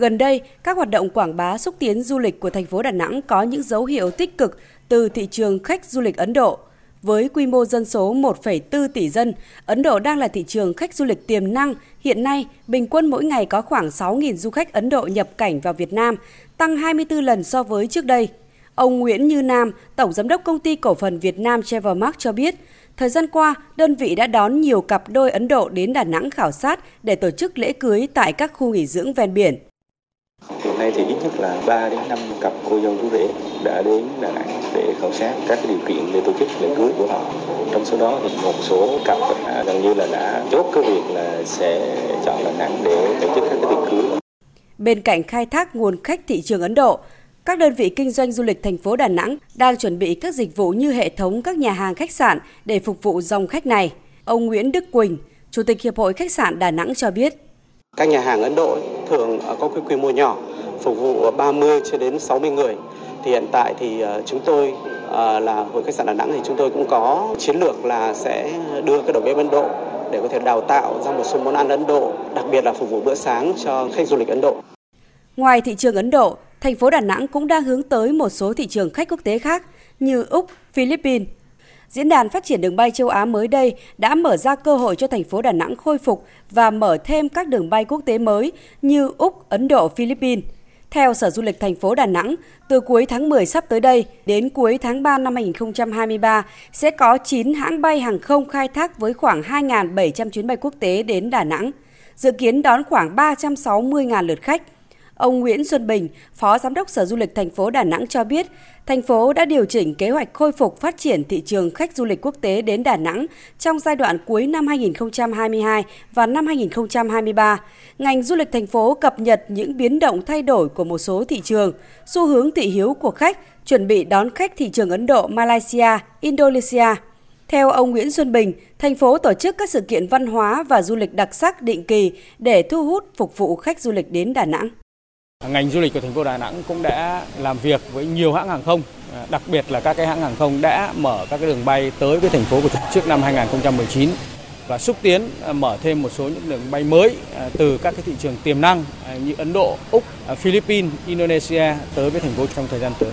Gần đây, các hoạt động quảng bá xúc tiến du lịch của thành phố Đà Nẵng có những dấu hiệu tích cực từ thị trường khách du lịch Ấn Độ. Với quy mô dân số 1,4 tỷ dân, Ấn Độ đang là thị trường khách du lịch tiềm năng. Hiện nay, bình quân mỗi ngày có khoảng 6.000 du khách Ấn Độ nhập cảnh vào Việt Nam, tăng 24 lần so với trước đây. Ông Nguyễn Như Nam, Tổng Giám đốc Công ty Cổ phần Việt Nam Travelmark cho biết, thời gian qua, đơn vị đã đón nhiều cặp đôi Ấn Độ đến Đà Nẵng khảo sát để tổ chức lễ cưới tại các khu nghỉ dưỡng ven biển. Nay thì ít nhất là 3 đến 5 cặp cô dâu chú rể đã đến Đà Nẵng để khảo sát các điều kiện để tổ chức lễ cưới của họ. Trong số đó thì một số cặp gần như là đã chốt cái việc là sẽ chọn Đà Nẵng để tổ chức các cái tiệc cưới. Bên cạnh khai thác nguồn khách thị trường Ấn Độ, các đơn vị kinh doanh du lịch thành phố Đà Nẵng đang chuẩn bị các dịch vụ như hệ thống các nhà hàng khách sạn để phục vụ dòng khách này. Ông Nguyễn Đức Quỳnh, Chủ tịch Hiệp hội Khách sạn Đà Nẵng cho biết. Các nhà hàng Ấn Độ thường có cái quy mô nhỏ, phục vụ 30 cho đến 60 người. Thì hiện tại thì ờ, chúng tôi ờ, là hội khách sạn Đà Nẵng thì chúng tôi cũng có chiến lược là sẽ đưa cái đầu bếp Ấn Độ để có thể đào tạo ra một số món ăn Ấn Độ, đặc biệt là phục vụ bữa sáng cho khách du lịch Ấn Độ. Ngoài thị trường Ấn Độ, thành phố Đà Nẵng cũng đang hướng tới một số thị trường khách quốc tế khác như Úc, Philippines. Diễn đàn phát triển đường bay châu Á mới đây đã mở ra cơ hội cho thành phố Đà Nẵng khôi phục và mở thêm các đường bay quốc tế mới như Úc, Ấn Độ, Philippines. Theo Sở Du lịch thành phố Đà Nẵng, từ cuối tháng 10 sắp tới đây đến cuối tháng 3 năm 2023 sẽ có 9 hãng bay hàng không khai thác với khoảng 2.700 chuyến bay quốc tế đến Đà Nẵng, dự kiến đón khoảng 360.000 lượt khách. Ông Nguyễn Xuân Bình, Phó Giám đốc Sở Du lịch thành phố Đà Nẵng cho biết, thành phố đã điều chỉnh kế hoạch khôi phục phát triển thị trường khách du lịch quốc tế đến Đà Nẵng trong giai đoạn cuối năm 2022 và năm 2023. Ngành du lịch thành phố cập nhật những biến động thay đổi của một số thị trường, xu hướng thị hiếu của khách, chuẩn bị đón khách thị trường Ấn Độ, Malaysia, Indonesia. Theo ông Nguyễn Xuân Bình, thành phố tổ chức các sự kiện văn hóa và du lịch đặc sắc định kỳ để thu hút phục vụ khách du lịch đến Đà Nẵng. Ngành du lịch của thành phố Đà Nẵng cũng đã làm việc với nhiều hãng hàng không, à, đặc biệt là các cái hãng hàng không đã mở các cái đường bay tới với thành phố của trước năm 2019 và xúc tiến à, mở thêm một số những đường bay mới à, từ các cái thị trường tiềm năng như Ấn Độ, Úc, Philippines, Indonesia tới với thành phố trong thời gian tới.